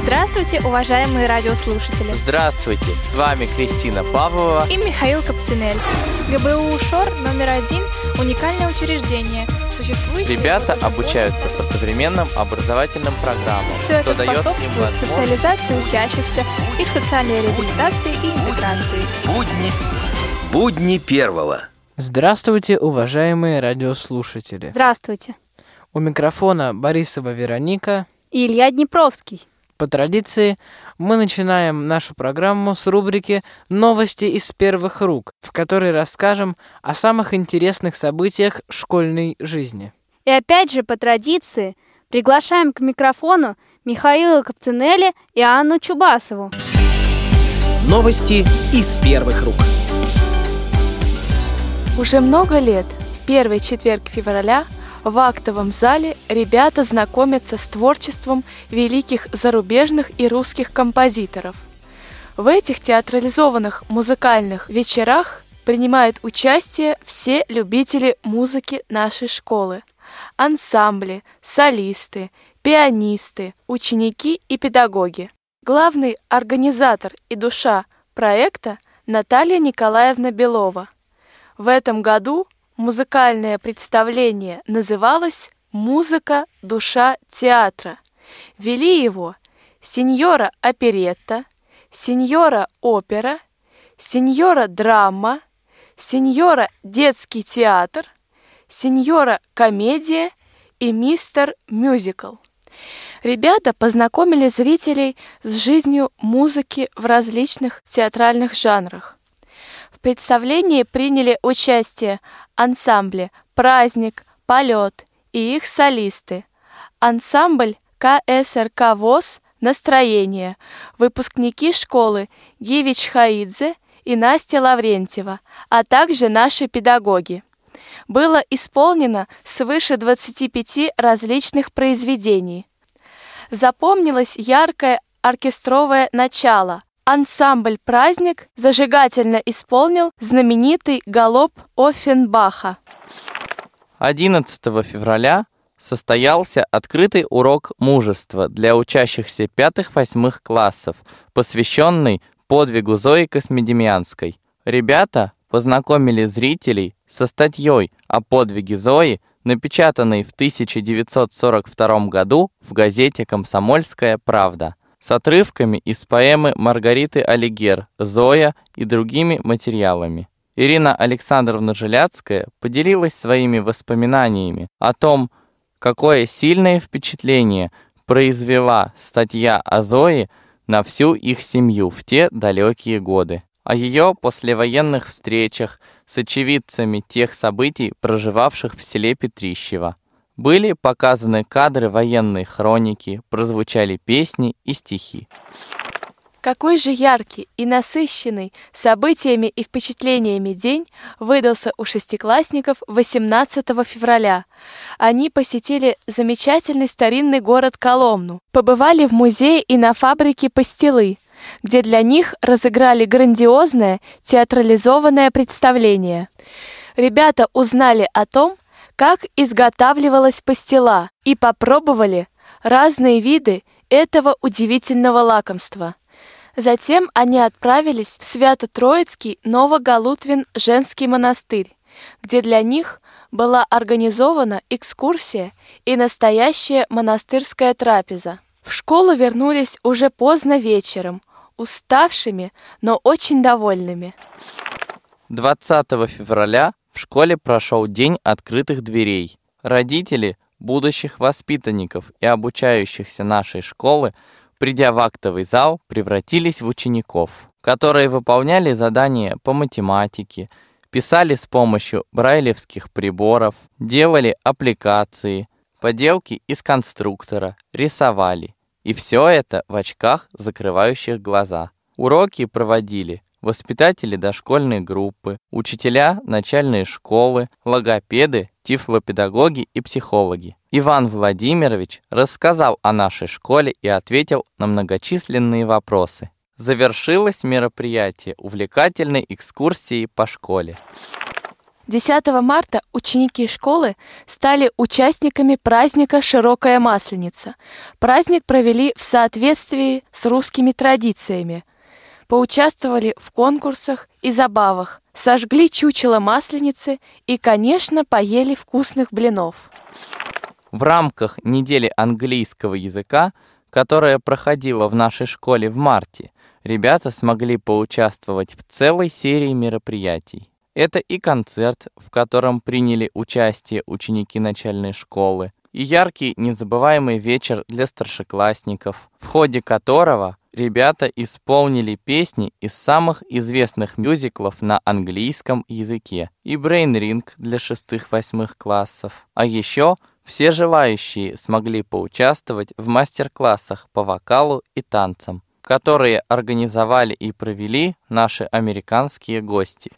Здравствуйте, уважаемые радиослушатели! Здравствуйте! С вами Кристина Павлова и Михаил Капцинель. ГБУ ШОР номер один – уникальное учреждение, существующее... Ребята обучаются по современным образовательным программам. Все это способствует социализации учащихся, их социальной реабилитации и интеграции. Будни, будни первого. Здравствуйте, уважаемые радиослушатели. Здравствуйте. У микрофона Борисова Вероника и Илья Днепровский. По традиции, мы начинаем нашу программу с рубрики «Новости из первых рук», в которой расскажем о самых интересных событиях школьной жизни. И опять же, по традиции, приглашаем к микрофону Михаила Капцинелли и Анну Чубасову. Новости из первых рук. Уже много лет, в первый четверг февраля – в актовом зале ребята знакомятся с творчеством великих зарубежных и русских композиторов. В этих театрализованных музыкальных вечерах принимают участие все любители музыки нашей школы. Ансамбли, солисты, пианисты, ученики и педагоги. Главный организатор и душа проекта Наталья Николаевна Белова. В этом году Музыкальное представление называлось «Музыка. Душа театра». Вели его сеньора оперетта, сеньора опера, сеньора драма, сеньора детский театр, сеньора комедия и мистер мюзикл. Ребята познакомили зрителей с жизнью музыки в различных театральных жанрах. В представлении приняли участие ансамбли «Праздник», «Полет» и их солисты, ансамбль КСРК ВОЗ «Настроение», выпускники школы Гивич Хаидзе и Настя Лаврентьева, а также наши педагоги. Было исполнено свыше 25 различных произведений. Запомнилось яркое оркестровое начало, Ансамбль «Праздник» зажигательно исполнил знаменитый галоп Оффенбаха. 11 февраля состоялся открытый урок мужества для учащихся пятых-восьмых классов, посвященный подвигу Зои Космедемьянской. Ребята познакомили зрителей со статьей о подвиге Зои, напечатанной в 1942 году в газете «Комсомольская правда» с отрывками из поэмы Маргариты Алигер «Зоя» и другими материалами. Ирина Александровна Желяцкая поделилась своими воспоминаниями о том, какое сильное впечатление произвела статья о Зое на всю их семью в те далекие годы. О ее послевоенных встречах с очевидцами тех событий, проживавших в селе Петрищево. Были показаны кадры военной хроники, прозвучали песни и стихи. Какой же яркий и насыщенный событиями и впечатлениями день выдался у шестиклассников 18 февраля. Они посетили замечательный старинный город Коломну, побывали в музее и на фабрике пастилы, где для них разыграли грандиозное театрализованное представление. Ребята узнали о том, как изготавливалась пастила, и попробовали разные виды этого удивительного лакомства. Затем они отправились в Свято-Троицкий Новогалутвин женский монастырь, где для них была организована экскурсия и настоящая монастырская трапеза. В школу вернулись уже поздно вечером, уставшими, но очень довольными. 20 февраля в школе прошел день открытых дверей. Родители будущих воспитанников и обучающихся нашей школы, придя в актовый зал, превратились в учеников, которые выполняли задания по математике, писали с помощью брайлевских приборов, делали аппликации, поделки из конструктора, рисовали. И все это в очках, закрывающих глаза. Уроки проводили воспитатели дошкольной группы, учителя начальной школы, логопеды, тифлопедагоги и психологи. Иван Владимирович рассказал о нашей школе и ответил на многочисленные вопросы. Завершилось мероприятие увлекательной экскурсией по школе. 10 марта ученики школы стали участниками праздника «Широкая Масленица». Праздник провели в соответствии с русскими традициями. Поучаствовали в конкурсах и забавах, сожгли чучело Масленицы и, конечно, поели вкусных блинов. В рамках недели английского языка, которая проходила в нашей школе в марте, ребята смогли поучаствовать в целой серии мероприятий. Это и концерт, в котором приняли участие ученики начальной школы, и яркий незабываемый вечер для старшеклассников, в ходе которого ребята исполнили песни из самых известных мюзиклов на английском языке и брейн-ринг для шестых-восьмых классов. А еще все желающие смогли поучаствовать в мастер-классах по вокалу и танцам, которые организовали и провели наши американские гости.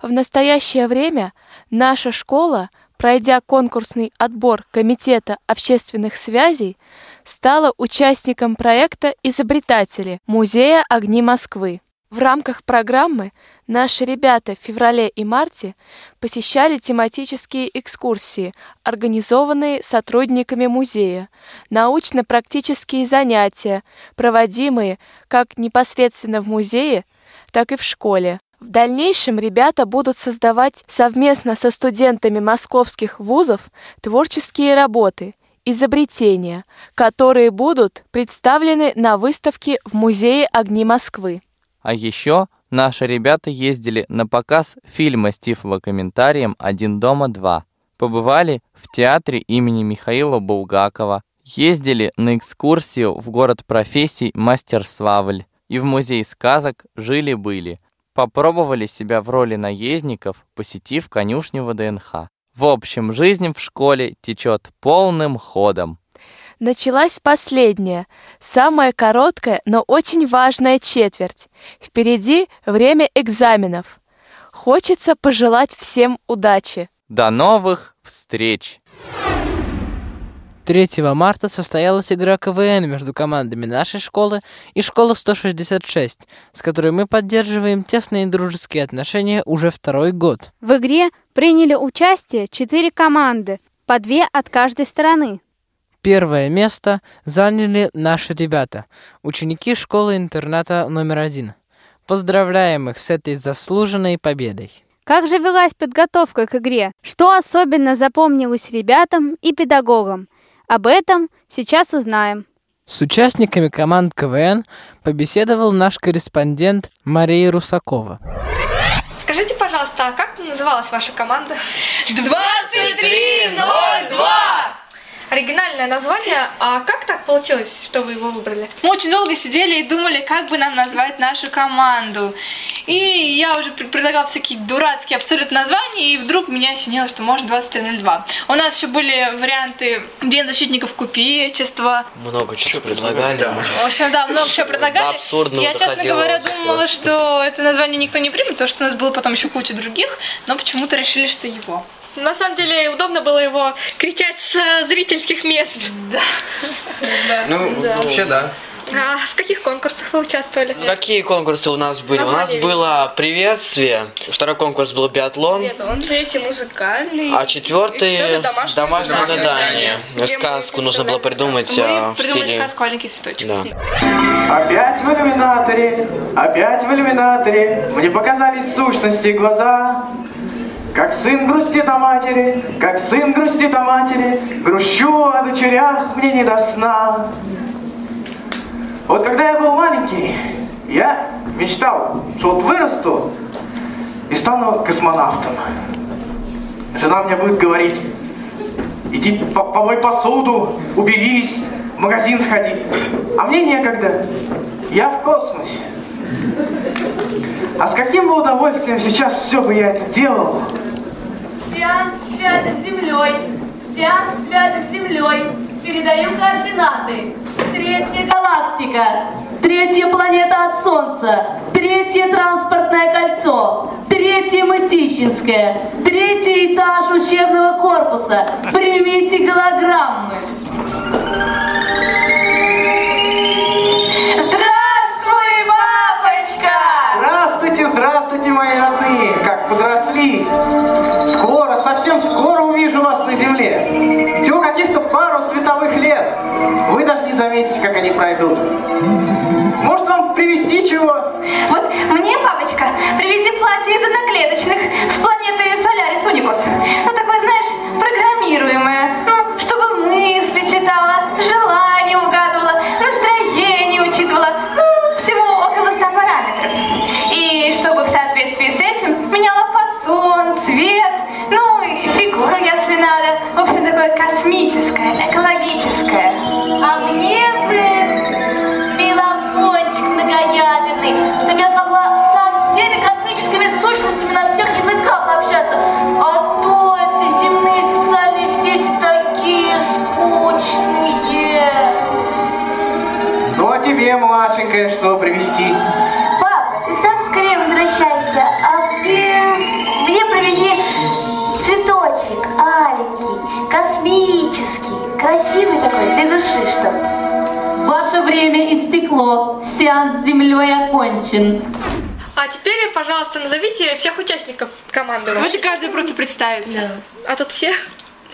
В настоящее время наша школа, пройдя конкурсный отбор Комитета общественных связей, стала участником проекта «Изобретатели» Музея огни Москвы. В рамках программы наши ребята в феврале и марте посещали тематические экскурсии, организованные сотрудниками музея, научно-практические занятия, проводимые как непосредственно в музее, так и в школе. В дальнейшем ребята будут создавать совместно со студентами московских вузов творческие работы, изобретения, которые будут представлены на выставке в Музее огни Москвы. А еще наши ребята ездили на показ фильма с тифлокомментарием «Один дома два». Побывали в театре имени Михаила Булгакова, ездили на экскурсию в город профессий Мастерславль и в музей сказок «Жили-были», попробовали себя в роли наездников, посетив конюшню ВДНХ. В общем, жизнь в школе течет полным ходом. Началась последняя, самая короткая, но очень важная четверть. Впереди время экзаменов. Хочется пожелать всем удачи. До новых встреч! 3 марта состоялась игра КВН между командами нашей школы и школы 166, с которой мы поддерживаем тесные дружеские отношения уже второй год. В игре приняли участие четыре команды, по две от каждой стороны. Первое место заняли наши ребята, ученики школы-интерната номер один. Поздравляем их с этой заслуженной победой. Как же велась подготовка к игре? Что особенно запомнилось ребятам и педагогам? Об этом сейчас узнаем. С участниками команд КВН побеседовал наш корреспондент Мария Русакова. А как называлась ваша команда? 2302! Оригинальное название, а как так получилось, что вы его выбрали? Мы очень долго сидели и думали, как бы нам назвать нашу команду. И я уже пред- предлагала всякие дурацкие абсолютно названия, и вдруг меня осенило, что может 2302. У нас еще были варианты День защитников купечества. Много чего предлагали. В общем, да, много чего предлагали. До абсурдного Я, честно доходило говоря, думала, что это название никто не примет, потому что у нас было потом еще куча других, но почему-то решили, что его. На самом деле удобно было его кричать с э, зрительских мест. Ну, вообще да. А в каких конкурсах вы участвовали? Ну, Какие конкурсы у нас были? У нас Название. было приветствие, второй конкурс был биатлон, Нет, он третий музыкальный. а четвертый четвертый домашнее домашнее задание. задание. Сказку нужно было придумать сказку. Мы в придумали стиле... сказку «Аленький цветочек». Да. Опять в иллюминаторе, опять в иллюминаторе Мне показались сущности глаза Как сын грустит о матери, как сын грустит о матери Грущу о дочерях, мне не до сна Вот когда я был маленький, я мечтал, что вот вырасту и стану космонавтом Жена мне будет говорить, иди по- помой посуду, уберись, в магазин сходи. А мне некогда. Я в космосе. А с каким бы удовольствием сейчас все бы я это делал? Сеанс связи с Землей. Сеанс связи с Землей. Передаю координаты. Третья галактика. Третья планета от Солнца. Третье транспортное кольцо. Третье Мытищинское. Третий этаж учебного корпуса. Примите голограммы. Здравствуйте, заметите, как они пройдут. Может, вам привезти чего? Вот мне, папочка, привези платье из одноклеточных с планеты Солярис Уникус. Ну, такое, знаешь, программируемое. Ну, чтобы мысли читала, младшенькая, что привезти? Папа, ты сам скорее возвращайся, а ты мне привези цветочек аленький, космический, красивый такой, для души, что. Ваше время истекло. Сеанс с землей окончен. А теперь, пожалуйста, назовите всех участников команды. Давайте каждый просто представится. А тут все?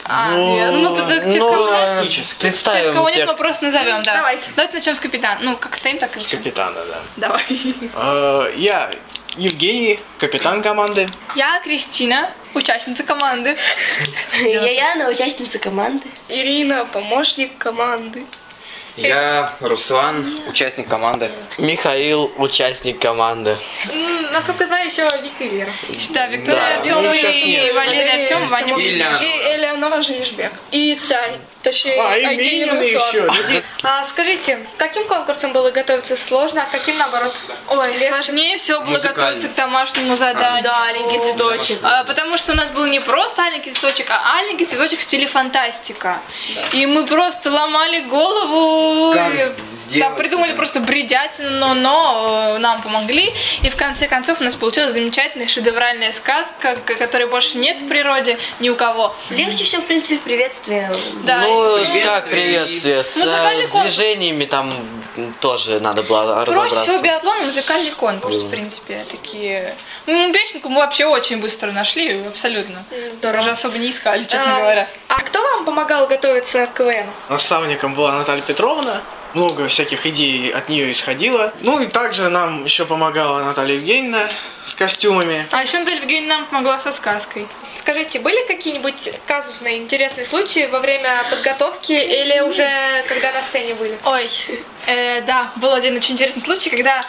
А, Ну, нет, ну, так, тех, ну, кого- практически. тех, Представим кого нет, тех. мы просто назовем, да. Давайте. Давайте начнем с капитана. Ну, как стоим, так и начнем. Капитана, да. Давай. Э, Я Евгений, капитан команды. Я Кристина, участница команды. Я Яна, участница команды. Ирина, помощник команды. Я Руслан, участник команды. Михаил, участник команды. Насколько знаю, еще Вика и Вера. Да, Виктория Да, Артем сейчас и нет. Валерий Артем, Ваня И Элеонора Женишбек. И царь. Точнее, А, и Минин Руслан. еще. А скажите, каким конкурсом было готовиться сложно, а каким наоборот? Ой, сложнее всего было готовиться к домашнему заданию. Да, аленький цветочек. А, потому что у нас был не просто аленький цветочек, а аленький цветочек в стиле фантастика. И мы просто ломали голову. Как и сделать Там придумали просто бредятину, но э, нам помогли. И в конце концов у нас получилась замечательная шедевральная сказка, которой больше нет в природе ни у кого. Легче все, в принципе, в приветствии. Да, ну, и- как приветствие. С, э, с конкурс. движениями там тоже надо было Проще всего разобраться. биатлон и музыкальный конкурс, в принципе, такие. Ну, песенку мы вообще очень быстро нашли, абсолютно. Даже особо не искали, честно А, говоря. А кто вам помогал готовиться к КВН? Наставником была Наталья Петровна. Много всяких идей от нее исходило. Ну и также нам еще помогала Наталья Евгеньевна с костюмами. А еще Наталья Евгеньевна нам помогла со сказкой. Скажите, были какие-нибудь казусные интересные случаи во время подготовки или уже когда на сцене были? Ой, э, да, был один очень интересный случай, когда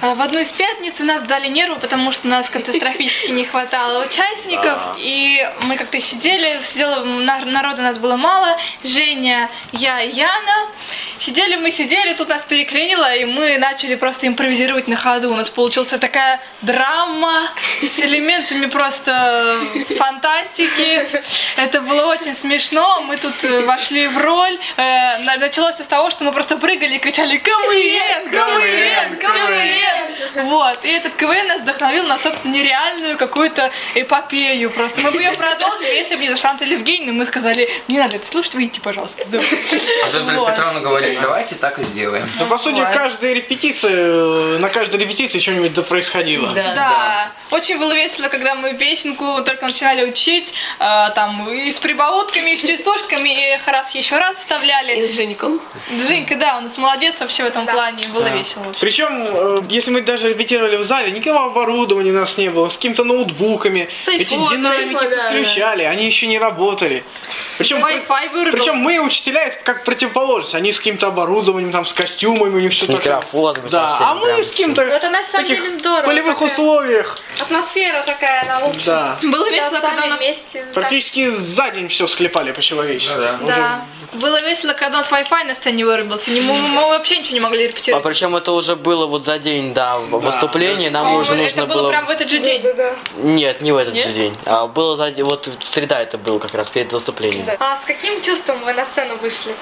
в одну из пятниц у нас дали нервы, потому что у нас катастрофически не хватало участников, А. и мы как-то сидели, сидело, на- народу у нас было мало, Женя, я и Яна. Сидели мы, сидели, тут нас переклинило, и мы начали просто импровизировать на ходу. У нас получилась такая драма с элементами просто фантастики. Это было очень смешно. Мы тут э, вошли в роль. Э, на- Началось с того, что мы просто прыгали и кричали КВН, КВН, КВН. Вот. И этот КВН нас вдохновил на, собственно, нереальную какую-то эпопею. Просто мы бы ее продолжили, если бы не зашла Наталья Евгеньевна, мы сказали, не надо это слушать, выйдите, пожалуйста. Да. А тут Вот. Петровна говорит, давайте так и сделаем. Ну, по сути, каждая репетиция, э, на каждой репетиции что-нибудь да происходило. Да. Очень было весело, когда мы песенку только начинали учить, э, там, и с прибаутками, и с частушками, и их раз еще раз вставляли. И с Женьком. Женька, да, у нас молодец вообще в этом плане, было Да. весело. Причем, э, если мы даже репетировали в зале, никакого оборудования у нас не было, с какими-то ноутбуками. С Эти динамики с айфона, да, подключали, они еще не работали. Причем, причем мы, учителя, это как противоположность. Они с каким-то оборудованием, там, с костюмами, у них все Микрофонами Да, совсем а мы с кем-то Это на самом таких деле здорово. полевых такая условиях. Атмосфера такая, она лучше. Да. Было весело, когда у нас... вместе. Практически за день все склепали по-человечески. Уже Да. Было весело, когда у нас Wi-Fi на сцене вырубился. Не- Мы, мы вообще ничего не могли А репетировать. причем это уже было вот за день до выступления, нам уже это нужно было было... прям в этот же день. Нет, не в этот Нет? же день. А было за день, вот среда это был как раз перед выступлением. А с каким чувством вы на сцену вышли?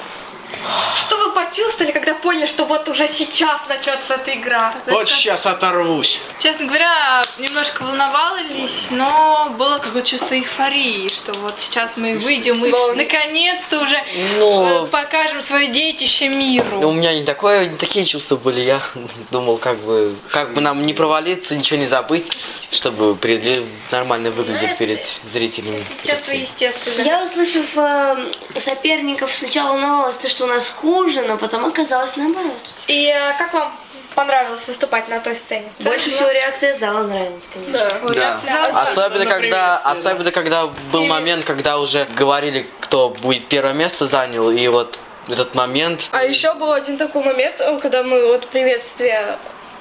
Что вы почувствовали, когда поняли, что вот уже сейчас начнется эта игра? Вот сейчас оторвусь. Честно говоря, немножко волновались, но было какое-то чувство эйфории, что вот сейчас мы выйдем и наконец-то уже Ну. э, покажем свое детище миру. У меня не такое, не такие чувства были. Я думал, как бы, как бы нам не провалиться, ничего не забыть, чтобы перед- нормально выглядеть перед зрителями. Чувство естественно. Я, услышав э, соперников, сначала волновалась, то, что у нас хуже, но потом оказалось наоборот. И э, как вам понравилось выступать на той сцене? Больше всего реакция зала нравилась, конечно. Да. Особенно когда, особенно когда был момент, когда уже говорили, кто будет первое место занял, и вот этот момент. А еще был один такой момент, э, когда мы вот приветствие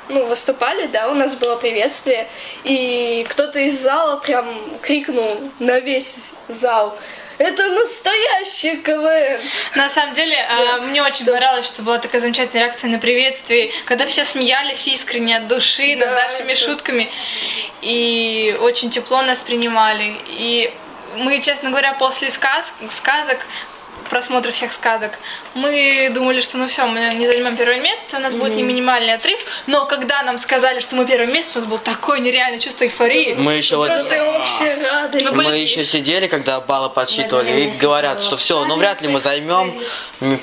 ну, выступали, да, у нас было приветствие, и кто-то из зала прям крикнул на весь зал. Это настоящий КВН! На самом деле, э, мне очень понравилось, что была такая замечательная реакция на приветствие, когда все смеялись искренне от души над нашими шутками, и очень тепло нас принимали. И мы, честно говоря, после сказ сказок просмотра всех сказок, мы думали, что ну все, мы не займем первое место, у нас будет не минимальный отрыв, но когда нам сказали, что мы первое место, у нас было такое нереальное чувство эйфории. Мы еще вот- Просто вообще радость. Мы еще сидели, когда баллы подсчитывали, и говорят, что все, ну вряд ли мы займем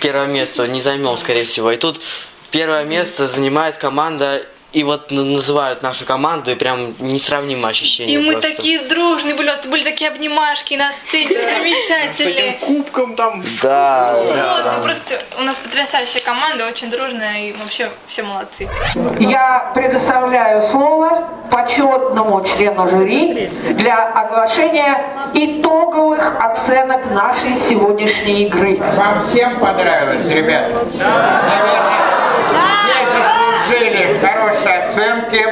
первое место, не займем, скорее всего. И тут первое место занимает команда, и вот называют нашу команду, и прям несравнимое ощущение. И мы просто. такие дружные были, у нас были такие обнимашки на сцене, замечательные. кубком там. Да. Вот, просто у нас потрясающая команда, очень дружная, и вообще все молодцы. Я предоставляю слово почетному члену жюри для оглашения итоговых оценок нашей сегодняшней игры. Вам всем понравилось, ребят? Наверное, все заслужили хорошие оценки.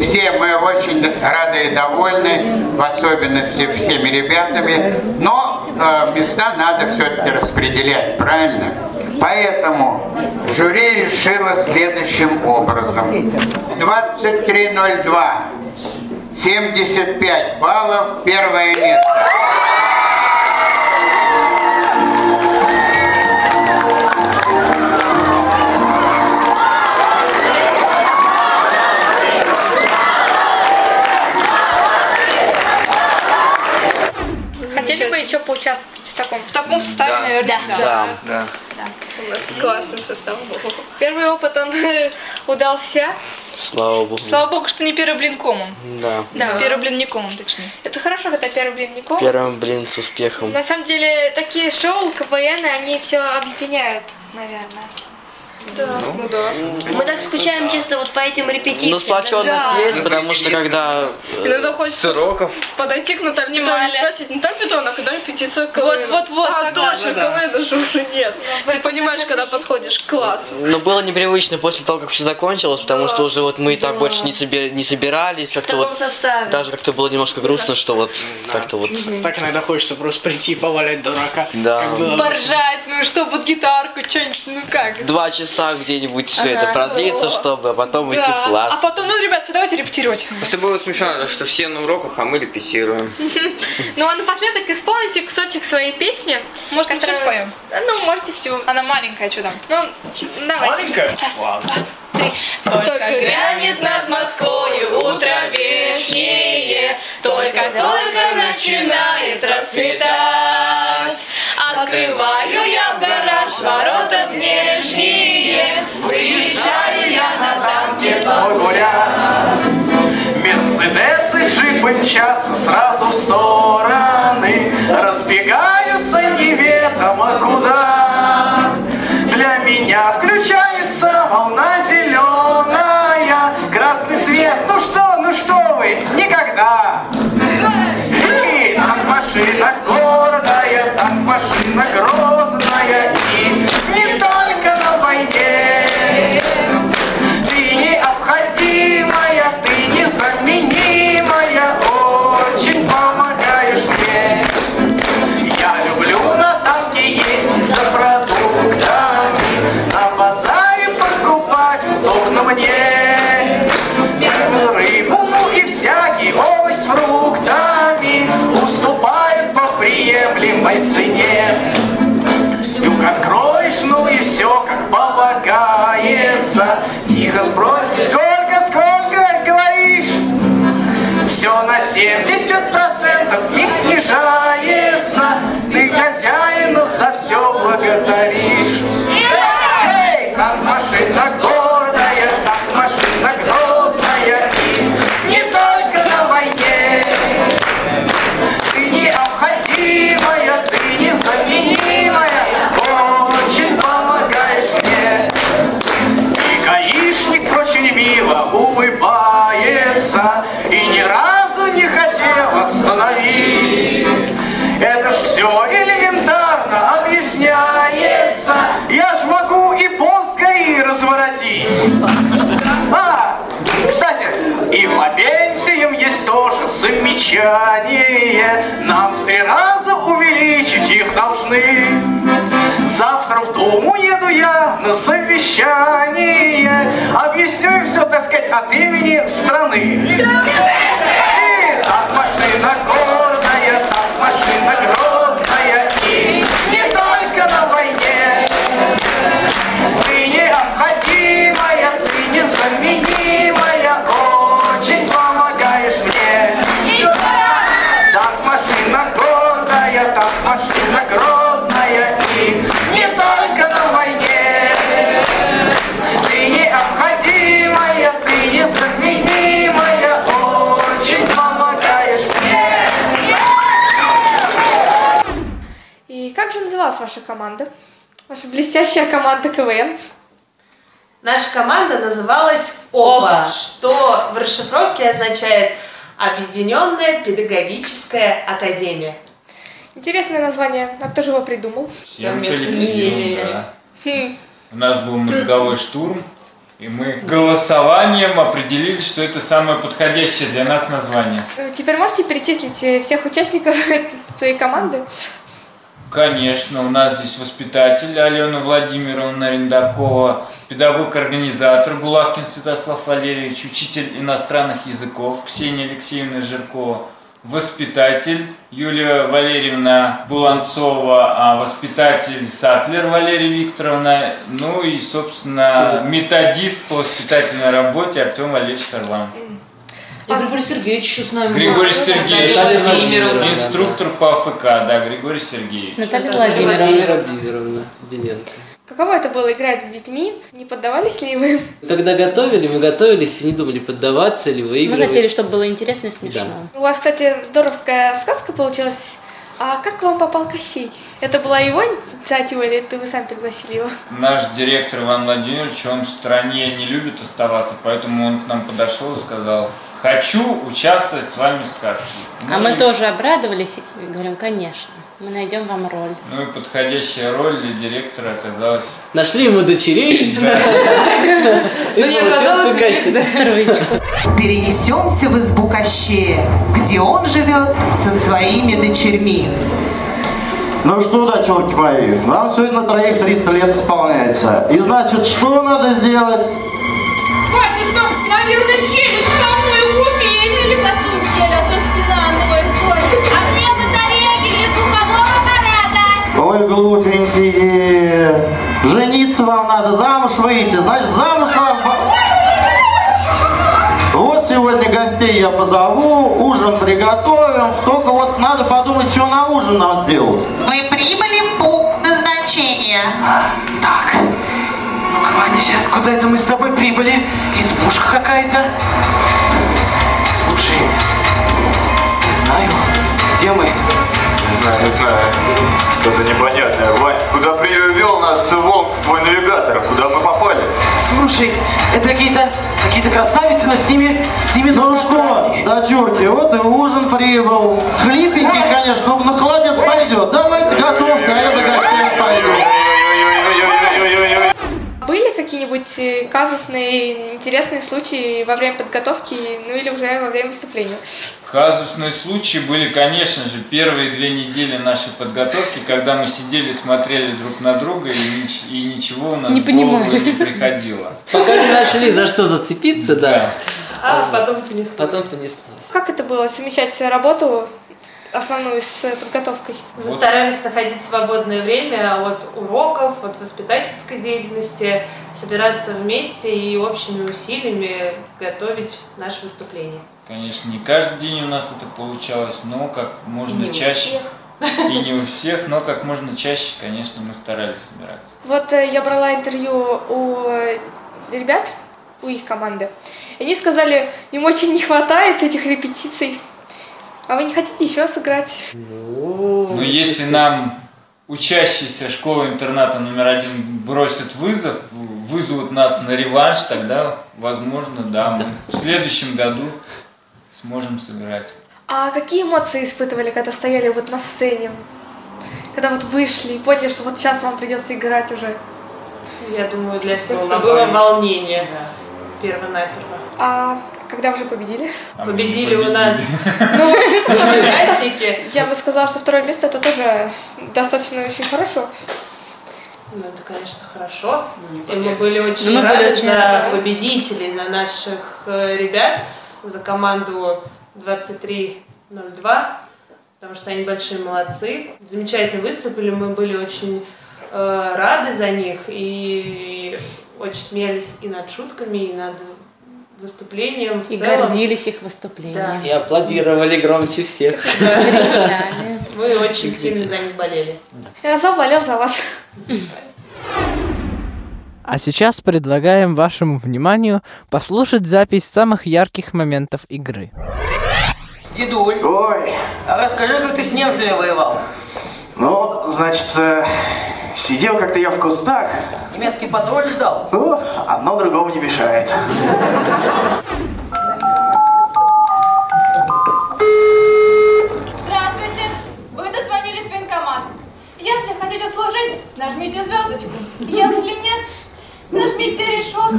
Все мы очень рады и довольны, в особенности всеми ребятами. Но э, места надо все-таки распределять, правильно? Поэтому жюри решило следующим образом. 23.02. 75 баллов, первое место. Еще поучаствовать в таком? В таком составе, наверное, да. Да. У нас классный состав был. Первый опыт, он удался. Слава богу. Слава богу, что не первый блин комом. Да. Да. Первый блин не комом, точнее. Это хорошо, когда первый блин не ком. Первым, блин, с успехом. На самом деле, такие шоу, КВН, они все объединяют, наверное. Да. Ну да. Мы так скучаем чисто вот по этим репетициям. Ну, сплоченность Да. есть, потому что когда э, Иногда хочется уроков подойти к Наталье и спросить, Наталья Петровна, когда репетиция КВН? Вот, вот, вот, А, точно, да. КВН даже уже нет. Ты понимаешь, когда подходишь к классу. Но было непривычно после того, как все закончилось, потому что уже вот мы и так больше не, собирались, как-то вот составе. даже как-то было немножко грустно, что вот как-то вот. Так иногда хочется просто прийти и повалять дурака. Да. Поржать, ну что, под гитарку, что-нибудь, ну как. Два часа где-нибудь все Ага. это продлится, чтобы а потом идти в А класс. потом, ну, ребят, все, давайте репетировать. Просто было смешно, что все на уроках, а мы репетируем. Ну а напоследок исполните кусочек своей песни. Может, мы все споем? Ну, можете всю. Она маленькая, что там? Ну, давайте. Маленькая? Раз, Ладно. два, три. Только грянет над Москвой утро вешнее, Только-только начинает расцветать. Открываю я в гараж ворота внешние, танке погулять. Мерседесы, джипы мчатся сразу в стороны, Разбегаются неведомо куда. Для меня включается волна Все на 70% миг снижается. Ты хозяину за все благодаришь. От имени страны. Называлась ваша команда? Ваша блестящая команда КВН? Наша команда называлась ОПА, что в расшифровке означает Объединенная педагогическая академия. Интересное название. А кто же его придумал? Всем да. Хм. У нас был мозговой штурм, и мы голосованием определили, что это самое подходящее для нас название. Э, Теперь можете перечислить э, всех участников своей команды? Конечно, у нас здесь воспитатель Алена Владимировна Рендакова, педагог-организатор Булавкин Святослав Валерьевич, учитель иностранных языков Ксения Алексеевна Жиркова, воспитатель Юлия Валерьевна Буланцова, а воспитатель Сатлер Валерия Викторовна, ну и, собственно, методист по воспитательной работе Артем Валерьевич Харламов. И Григорий Сергеевич еще с нами. Григорий был. Сергеевич, Наталья Владимировна. инструктор по АФК, да, Григорий Сергеевич. Наталья Владимировна. Владимировна Беленко. Каково это было играть с детьми? Не поддавались ли вы? Когда готовили, мы готовились и не думали, поддаваться или Мы выигрывать. хотели, чтобы было интересно и смешно. У вас, кстати, здоровская сказка получилась. А как к вам попал Кощей? Это была его инициатива или это вы сами пригласили его? Наш директор Иван Владимирович, он в стране не любит оставаться, поэтому он к нам подошел и сказал, хочу участвовать с вами в сказке. А Ну мы и- тоже обрадовались и говорим, конечно, мы найдем вам роль. Ну и подходящая роль для директора оказалась... Нашли ему дочерей. Ну, не оказалось Перенесемся в избу Кощея, где он живет со своими дочерьми. Ну что, дочурки мои, вам сегодня на троих 300 лет исполняется. И значит, что надо сделать? Батюшка, наверное, челюсть со Или поступили, а то спина ноет. А мне батарейки для звукового аппарата. Ой, глупенькие. Жениться вам надо, замуж выйти. Значит, замуж вам... Вот сегодня гостей я позову, ужин приготовим. Только вот надо подумать, что на ужин нам сделать. Вы прибыли в пункт назначения. Так, ну-ка, Ваня, сейчас куда это мы с тобой прибыли? Избушка какая-то. Не знаю, не знаю. Что-то непонятное. Вань, куда привел нас волк твой навигатор? Куда мы попали? Слушай, это какие-то какие-то красавицы, но с ними с ними Ну что, дочурки, вот и ужин прибыл. Хлипенький, конечно, но на холодец пойдет. Давайте готовьте, а я за какие-нибудь э, казусные, интересные случаи во время подготовки, ну или уже во время выступления? Казусные случаи были, конечно же, первые две недели нашей подготовки, когда мы сидели, смотрели друг на друга, и, нич- и ничего у нас Не в голову понимали. не приходило. Пока не нашли, за что зацепиться, да. А потом понеслось. Потом понеслось. Как это было, совмещать работу основную с подготовкой? Мы старались находить свободное время от уроков, от воспитательской деятельности, собираться вместе и общими усилиями готовить наше выступление. Конечно, не каждый день у нас это получалось, но как можно не у чаще. всех. И не у всех, но как можно чаще, конечно, мы старались собираться. Вот э, я брала интервью у э, ребят, у их команды. И они сказали, им очень не хватает этих репетиций. А вы не хотите еще сыграть? Но если нам учащиеся школы-интерната номер один бросят вызов, вызовут нас на реванш, тогда, возможно, да, мы в следующем году сможем сыграть. А какие эмоции испытывали, когда стояли вот на сцене? Когда вот вышли и поняли, что вот сейчас вам придется играть уже? Я думаю, для всех это Волновались. было волнение первонаперво. А когда уже победили? Победили у нас Ну, участники. Я бы сказала, что второе место это тоже достаточно очень хорошо. Ну, это, конечно, хорошо. Ну, И мы были очень Ну, мы рады были очень за победителей, за наших э, ребят, за команду 2302, потому что они большие молодцы. Замечательно выступили, мы были очень э, рады за них и очень смеялись и над шутками, и над выступлением в И целом. гордились их выступлением. И аплодировали громче всех. Мы очень сильно за них болели. Я заболел за вас. А сейчас предлагаем вашему вниманию послушать запись самых ярких моментов игры. Дедуль, Ой, а расскажи, как ты с немцами воевал? ну, значит, э, сидел как-то я в кустах. Немецкий патруль ждал? Ну, одно другому не мешает. Здравствуйте! Вы дозвонились в военкомат. Если хотите служить, нажмите звездочку. Если нет, нажмите решетку.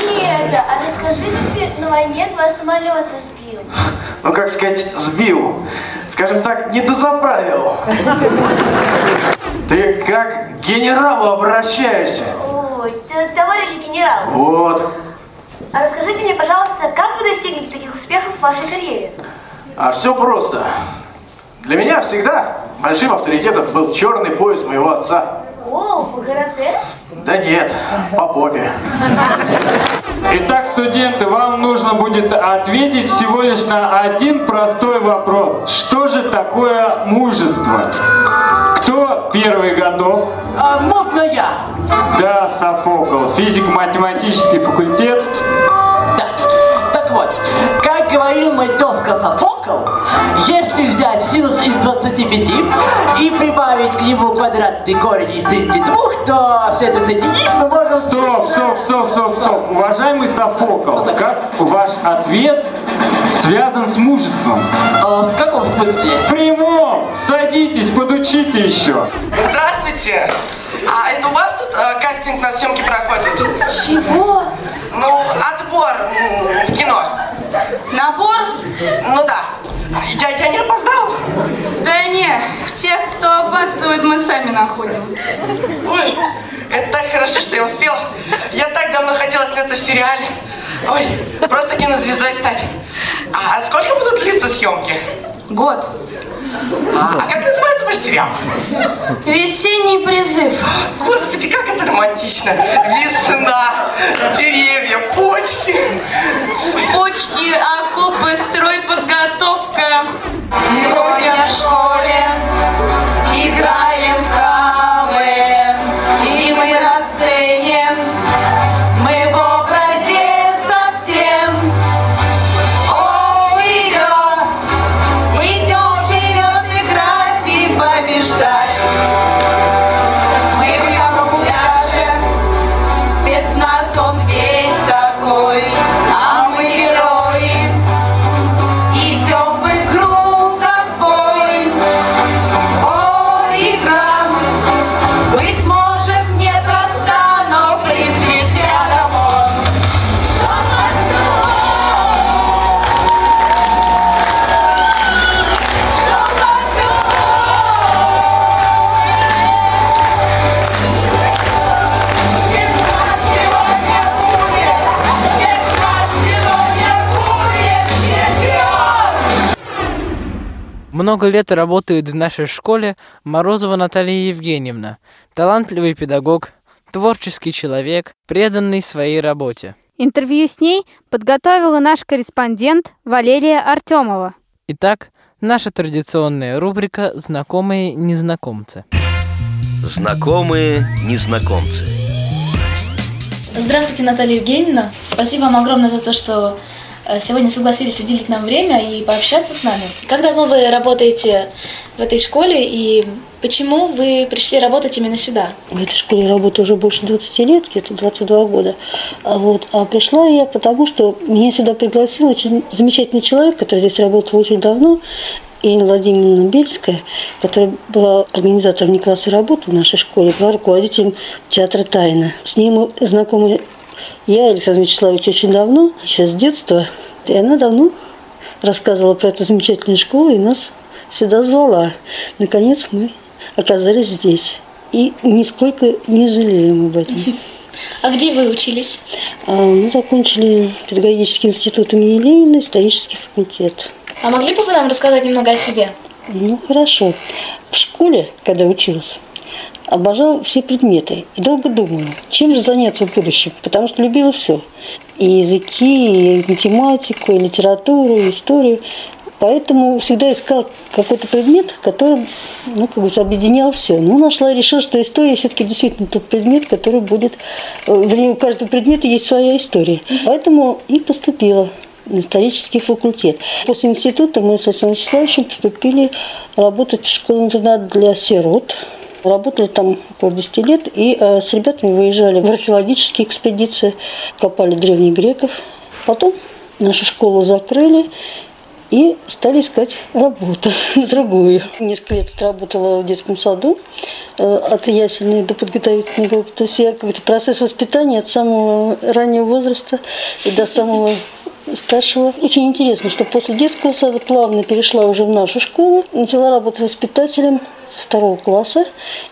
Нет, а расскажи, как ты на войне два самолета сбил. Ну, как сказать, сбил. Скажем так, не дозаправил. Ты как к генералу обращаешься. Ой, т- товарищ генерал, Вот. а расскажите мне, пожалуйста, как вы достигли таких успехов в вашей карьере? А все просто. Для меня всегда большим авторитетом был черный пояс моего отца. О, по карате? Да нет, по попе. Итак, студенты, вам нужно будет ответить всего лишь на один простой вопрос. Что же такое мужество? Кто первый готов? А, можно я? Да, Софокл, физико-математический факультет. Так вот, как говорил мой тезка Софокл, если взять синус из 25 и прибавить к нему квадратный корень из 32, то все это соединив, мы можем... Стоп, стоп, стоп, стоп, стоп. Уважаемый Софокл, как ваш ответ связан с мужеством? в каком смысле? В прямом! Садитесь, подучите еще. Здравствуйте! А это у вас тут э, кастинг на съемки проходит? Чего? Ну, отбор в кино. Набор? Ну да. Я, я не опоздал? Да не, тех, кто опаздывает, мы сами находим. Ой, это так хорошо, что я успел. Я так давно хотела сняться в сериале. Ой, просто кинозвездой стать. А сколько будут длиться съемки? Год. А, а как называется ваш сериал? Весенний призыв. Господи, как это романтично. Весна, деревья, почки. Почки, окопы, стройподготовка. Сегодня в школе играем Много лет работает в нашей школе Морозова Наталья Евгеньевна, талантливый педагог, творческий человек, преданный своей работе. Интервью с ней подготовила наш корреспондент Валерия Артемова. Итак, наша традиционная рубрика «Знакомые незнакомцы». Знакомые незнакомцы. Здравствуйте, Наталья Евгеньевна. Спасибо вам огромное за то, что сегодня согласились уделить нам время и пообщаться с нами. Как давно вы работаете в этой школе и почему вы пришли работать именно сюда? В этой школе я работаю уже больше 20 лет, где-то 22 года. А, вот, а пришла я потому, что меня сюда пригласил очень замечательный человек, который здесь работал очень давно, Ирина Владимировна Бельская, которая была организатором неклассной работы в нашей школе, была руководителем театра «Тайна». С ней мы знакомы я, Александр Вячеславович, очень давно, еще с детства. И она давно рассказывала про эту замечательную школу и нас сюда звала. Наконец мы оказались здесь. И нисколько не жалеем об этом. А где вы учились? А, Мы закончили педагогический институт имени Ленина, исторический факультет. А могли бы вы нам рассказать немного о себе? Ну, хорошо. В школе, когда училась, обожала все предметы и долго думала, чем же заняться в будущем, потому что любила все. И языки, и математику, и литературу, и историю. Поэтому всегда искала какой-то предмет, который ну, как бы объединял все. Ну, нашла и решила, что история все-таки действительно тот предмет, который будет... э, Вернее, у каждого предмета есть своя история. Поэтому и поступила на исторический факультет. После института мы с Александром Вячеславовичем поступили работать в школу-интернат для сирот. Работали там около 10 лет и э, с ребятами выезжали в археологические экспедиции, копали древних греков. Потом нашу школу закрыли и стали искать работу, другую. Несколько лет отработала в детском саду э, от ясельной до подготовительной группы. То есть я какой-то процесс воспитания от самого раннего возраста и до самого старшего. Очень интересно, что после детского сада плавно перешла уже в нашу школу, начала работать воспитателем с второго класса,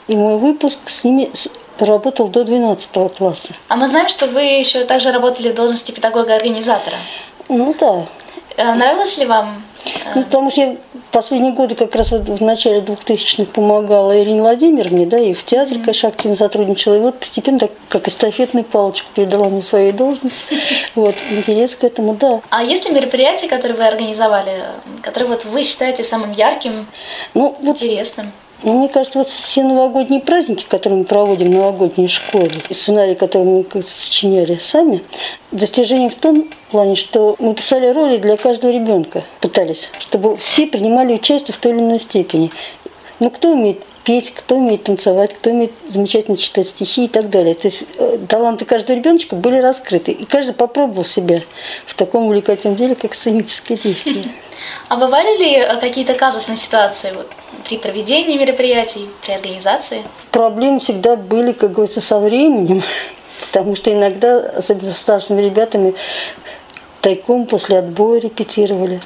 и мой выпуск с ними проработал до 12 класса. А мы знаем, что вы еще также работали в должности педагога-организатора. Ну да. Э, Нравилось ли вам? Ну, потому что я последние годы как раз вот в начале 2000-х помогала Ирине Владимировне, да, и в театре, конечно, активно сотрудничала. И вот постепенно, так, как эстафетную палочку передала мне своей должности. Вот, интерес к этому, да. А есть ли мероприятия, которые вы организовали, которые вот вы считаете самым ярким, ну, интересным? Ну, мне кажется, вот все новогодние праздники, которые мы проводим в новогодней школе, и сценарии, которые мы как-то сочиняли сами, достижение в том плане, что мы писали роли для каждого ребенка, пытались, чтобы все принимали участие в той или иной степени. Ну, кто умеет петь, кто умеет танцевать, кто умеет замечательно читать стихи и так далее. То есть э, таланты каждого ребеночка были раскрыты, и каждый попробовал себя в таком увлекательном деле, как сценическое действие. А бывали ли э, какие-то казусные ситуации вот, при проведении мероприятий, при организации? Проблемы всегда были, как говорится, со временем, потому что иногда, особенно с старшими ребятами, тайком после отбоя репетировали.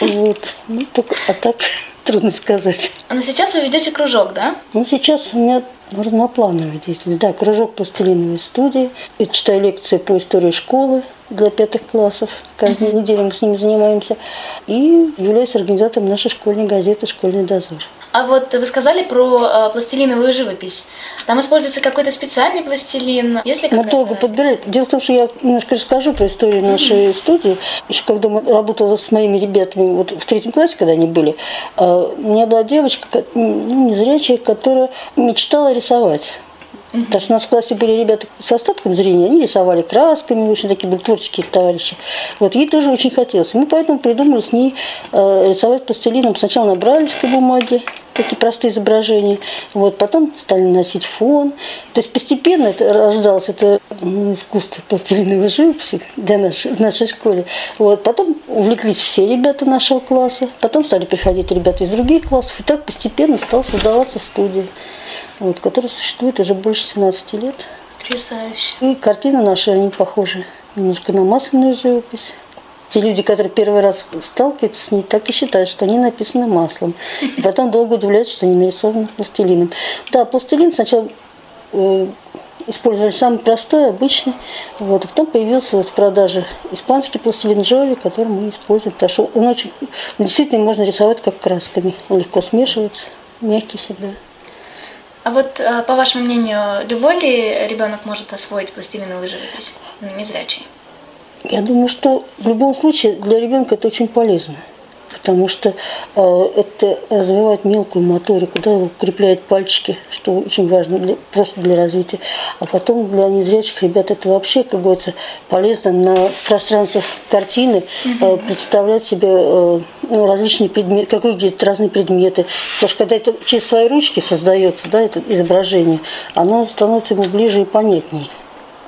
Вот. Ну, только, а так трудно сказать. Но сейчас вы ведете кружок, да? Ну, сейчас у меня разноплановая деятельность. Да, кружок пластилиновой студии. Я читаю лекции по истории школы для пятых классов. Каждую неделю мы с ними занимаемся. И являюсь организатором нашей школьной газеты «Школьный дозор». А вот вы сказали про э, пластилиновую живопись. Там используется какой-то специальный пластилин. Есть ли Мы долго подбирали. Дело в том, что я немножко расскажу про историю нашей студии. Еще когда мы работала с моими ребятами вот в третьем классе, когда они были, а, у меня была девочка, ну, незрячая, которая мечтала рисовать. Потому что у нас в классе были ребята с остатком зрения, они рисовали красками, очень такие были творческие товарищи. Вот ей тоже очень хотелось. Мы поэтому придумали с ней э, рисовать пластилином сначала на брайлевской бумаге, такие простые изображения. Вот, потом стали носить фон. То есть постепенно это рождалось это искусство пластилиновой живописи для нашей, в нашей школе. Вот, потом увлеклись все ребята нашего класса, потом стали приходить ребята из других классов, и так постепенно стала создаваться студия, вот, которая существует уже больше 17 лет. Потрясающе. И картины наши, они похожи немножко на масляную живопись. Те люди, которые первый раз сталкиваются с ней, так и считают, что они написаны маслом. И потом долго удивляются, что они нарисованы пластилином. Да, пластилин сначала э, использовали самый простой, обычный. Вот. А потом появился вот в продаже испанский пластилин Джоли, который мы используем. Потому что он очень, действительно можно рисовать как красками. Он легко смешивается, мягкий всегда. А вот, э, по вашему мнению, любой ли ребенок может освоить пластилиновую живопись? Ну, незрячий. Я думаю, что в любом случае для ребенка это очень полезно. Потому что э, это развивает мелкую моторику, да, укрепляет пальчики, что очень важно для, просто для развития. А потом для незрячих ребят это вообще, как говорится, полезно на пространствах картины э, представлять себе э, ну, различные предметы, как выглядят разные предметы. Потому что когда это через свои ручки создается, да, это изображение, оно становится ему ближе и понятнее,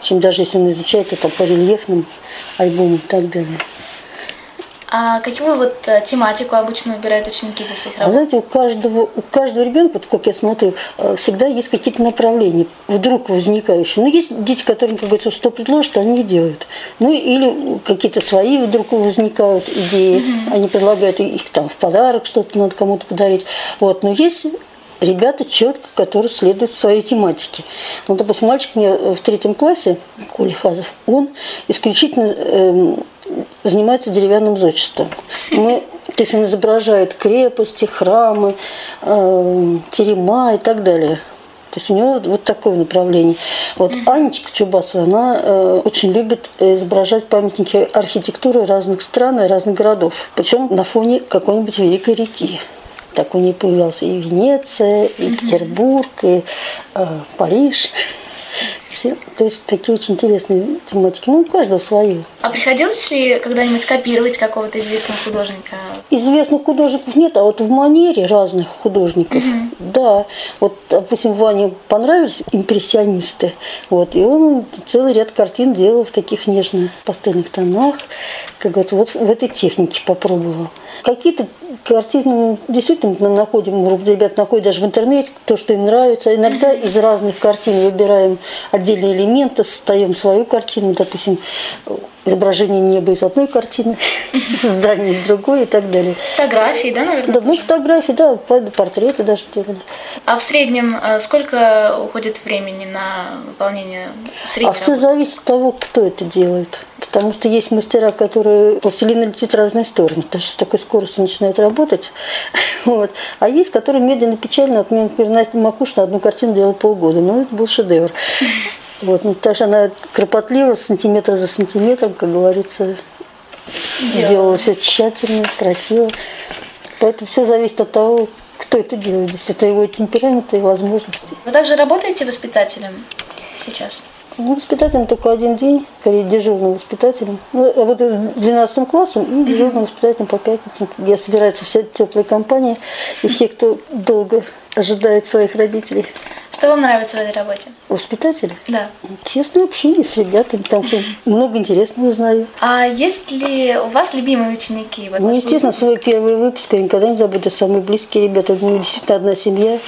чем даже если он изучает это по рельефным альбомам и так далее. А какую вот э, тематику обычно выбирают ученики для своих работ? знаете, у каждого, у каждого ребенка, как я смотрю, э, всегда есть какие-то направления, вдруг возникающие. Ну, есть дети, которым, как говорится, что предложат, они и делают. Ну, или какие-то свои вдруг возникают идеи, они предлагают их там в подарок, что-то надо кому-то подарить. Вот. Но есть ребята четко, которые следуют своей тематике. Ну, допустим, мальчик мне в третьем классе, Коля Хазов, он исключительно эм, занимается деревянным зодчеством. Мы, то есть он изображает крепости, храмы, эм, терема и так далее. То есть у него вот такое направление. Вот Анечка Чубасова, она э, очень любит изображать памятники архитектуры разных стран и разных городов. Причем на фоне какой-нибудь великой реки. Так у нее появлялся и Венеция, и Петербург, и э, Париж. Все, то есть такие очень интересные тематики. Ну, у каждого свое. А приходилось ли когда-нибудь копировать какого-то известного художника? Известных художников нет, а вот в манере разных художников, Мгм. да. Вот, допустим, Ване понравились импрессионисты, вот, и он целый ряд картин делал в таких нежных пастельных тонах, как говорится, вот в этой технике попробовал. Какие-то картины действительно мы находим, группа ребят находят даже в интернете, то, что им нравится. Иногда из разных картин выбираем отдельные элементы, создаем свою картину, допустим, изображение неба из одной картины, здание из другой и так далее. Фотографии, да, наверное? Да, ну, фотографии, да, портреты даже делали. А в среднем э, сколько уходит времени на выполнение А среднего? все зависит от того, кто это делает. Потому что есть мастера, которые пластилин летит в разные стороны, даже с такой скоростью начинают работать. Вот. А есть, которые медленно, печально, от меня, например, Настя Макушина одну картину делала полгода, но это был шедевр. Вот, ну, что она кропотливо, сантиметр за сантиметром, как говорится, Делала. делала все тщательно, красиво. Поэтому все зависит от того, кто это делает. Если это его темперамент и возможности. Вы также работаете воспитателем сейчас? Ну, воспитателем только один день, скорее дежурным воспитателем. Ну, работаю с 12 классом и дежурным воспитателем по пятницам, где собираются все теплые компании и все, кто долго ожидает своих родителей. Что вам нравится в этой работе? Воспитатели? Да. Честное общение с ребятами, потому что много интересного знаю. А есть ли у вас любимые ученики? Вот Ну, естественно, выпуск? свой первый выпуск я никогда не забуду. Самые близкие ребята. Мы действительно одна семья.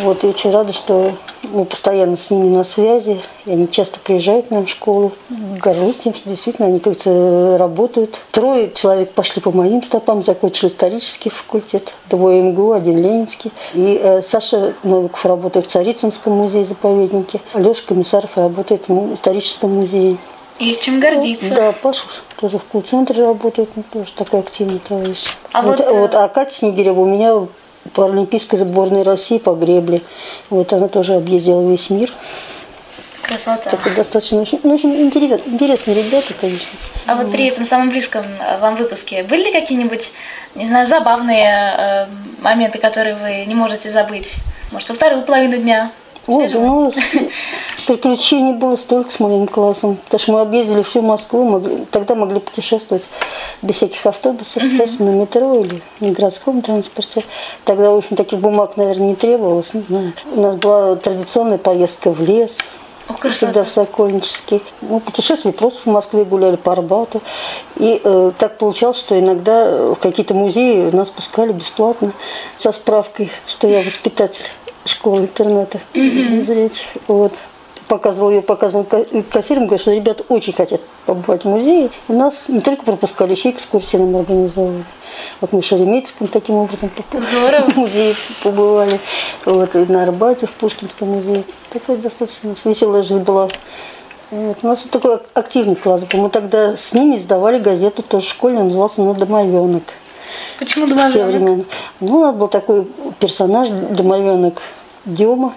Вот, и очень рада, что мы постоянно с ними на связи. И они часто приезжают к нам в школу. Горжусь тем, что действительно они как-то работают. Трое человек пошли по моим стопам, закончили исторический факультет. Двое МГУ, один Ленинский. И э, Саша Новиков работает в Царицынском музее-заповеднике. Леша Комиссаров работает в историческом музее. Есть чем гордиться. Да, Паша тоже в кул-центре работает, ну, тоже такой активный товарищ. А вот, вот, э, вот, а Катя Снегирева у меня по Олимпийской сборной России по гребле. Вот она тоже объездила весь мир. Красота. Такой достаточно очень, ну, очень интерес- интересные ребята, конечно. А вот при этом самом близком э, вам выпуске были ли какие-нибудь, не знаю, забавные э, моменты, которые вы не можете забыть? Может, во вторую половину дня? Ой, да ну, приключений было столько с моим классом. Потому что мы объездили всю Москву, могли- тогда могли путешествовать без всяких автобусов, просто на метро или на городском транспорте. Тогда, в общем, таких бумаг, наверное, не требовалось, не знаю. У нас была традиционная поездка в лес, всегда в Сокольнический. Мы путешествовали, просто в Москве гуляли по Арбату. И э, так получалось, что иногда в какие-то музеи нас пускали бесплатно со справкой, что я воспитатель школы-интерната незрячих. Вот. Показывал ее, показывал ка- кассирам, говорю, что ребята очень хотят побывать в музее. И нас не только пропускали, еще экскурсии нам организовывали. Вот мы в Шереметьевском таким образом поп- в музее побывали. Вот, и на Арбате, в Пушкинском музее. Такая достаточно веселая жизнь была. Вот. У нас такой ак- активный класс был. Мы тогда с ними издавали газету, тоже школьная, назывался она «Домовенок». Почему В те времена. Ну, нас был такой персонаж, домовенок Дема,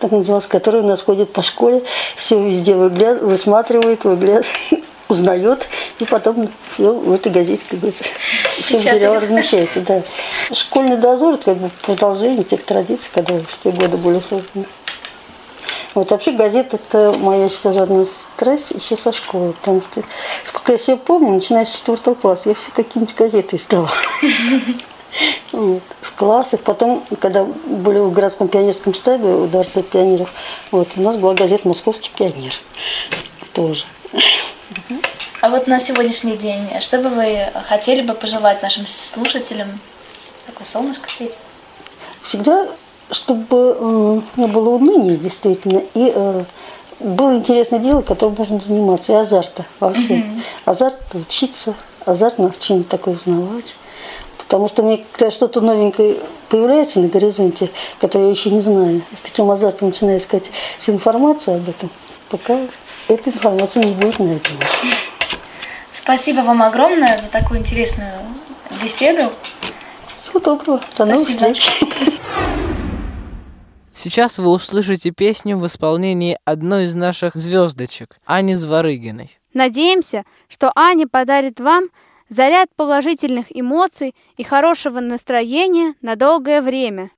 так назывался, который у нас ходит по школе, все везде выгляд, высматривает, выгляд, узнает, и потом все в этой газете, как говорится, все материалы размещается, да. Школьный дозор, это как бы продолжение тех традиций, которые в те годы были созданы. Вот вообще газета это моя, я считаю, одна страсть еще со школы, потому что, сколько я себя помню, начиная с четвертого класса, я все какие-нибудь газеты издавала. Вот, в классах. Потом, когда были в городском пионерском штабе у Дворца пионеров, вот, у нас была газета «Московский пионер». Тоже. А вот на сегодняшний день, что бы вы хотели бы пожелать нашим слушателям? Такое солнышко светит. Всегда, чтобы не было уныния, действительно, и э, было интересное дело, которым можно заниматься, и азарта во всем. Мгм. Азарт учиться, азарт на чем-то такое узнавать. Потому что мне когда что-то новенькое появляется на горизонте, которое я еще не знаю, с таким азартом начинаю искать всю информацию об этом, пока эта информация не будет найдена. Спасибо вам огромное за такую интересную беседу. Всего доброго. До новых Спасибо. встреч. Сейчас вы услышите песню в исполнении одной из наших звездочек, Ани Зворыгиной. Надеемся, что Аня подарит вам заряд положительных эмоций и хорошего настроения на долгое время.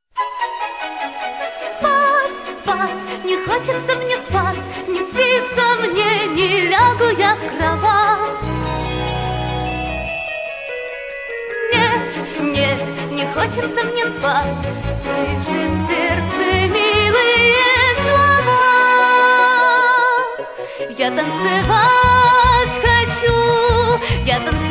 Спать, спать, не хочется мне спать, не спится мне, не лягу я в кровать. Нет, нет, не хочется мне спать, слышит сердце Я танцевать хочу, я танцевать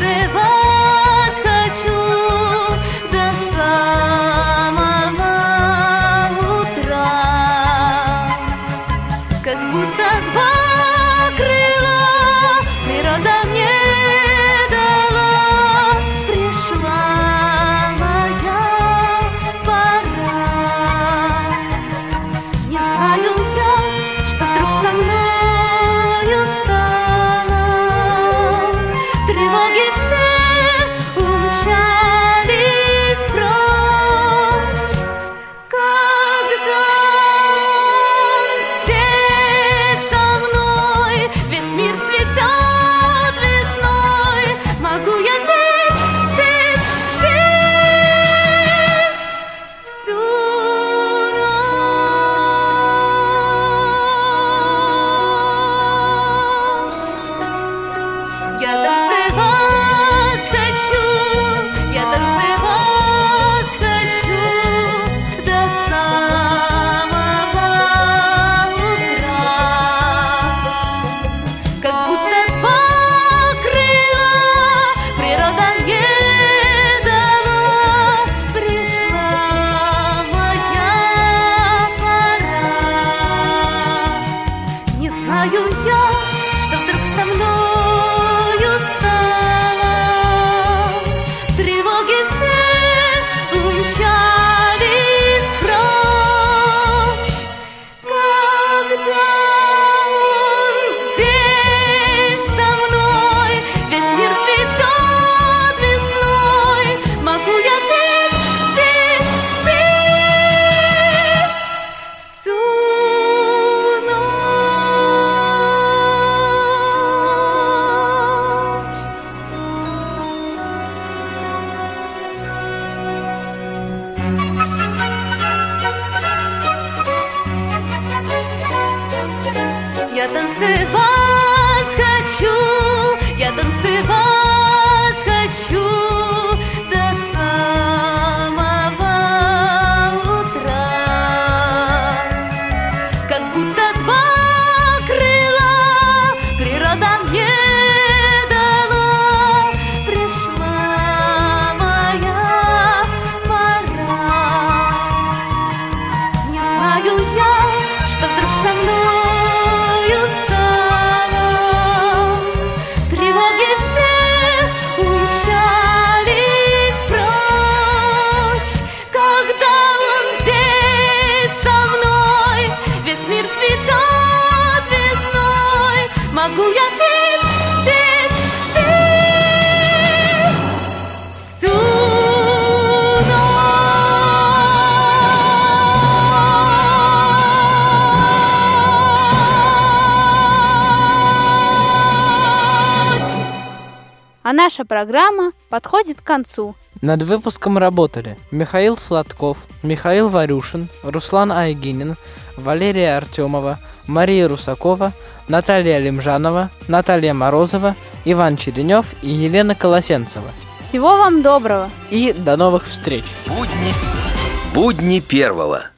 А наша программа подходит к концу. Над выпуском работали Михаил Сладков, Михаил Варюшин, Руслан Айгинин, Валерия Артемова, Мария Русакова, Наталья Лимжанова, Наталья Морозова, Иван Черенев и Елена Колосенцева. Всего вам доброго! И до новых встреч! Будни первого.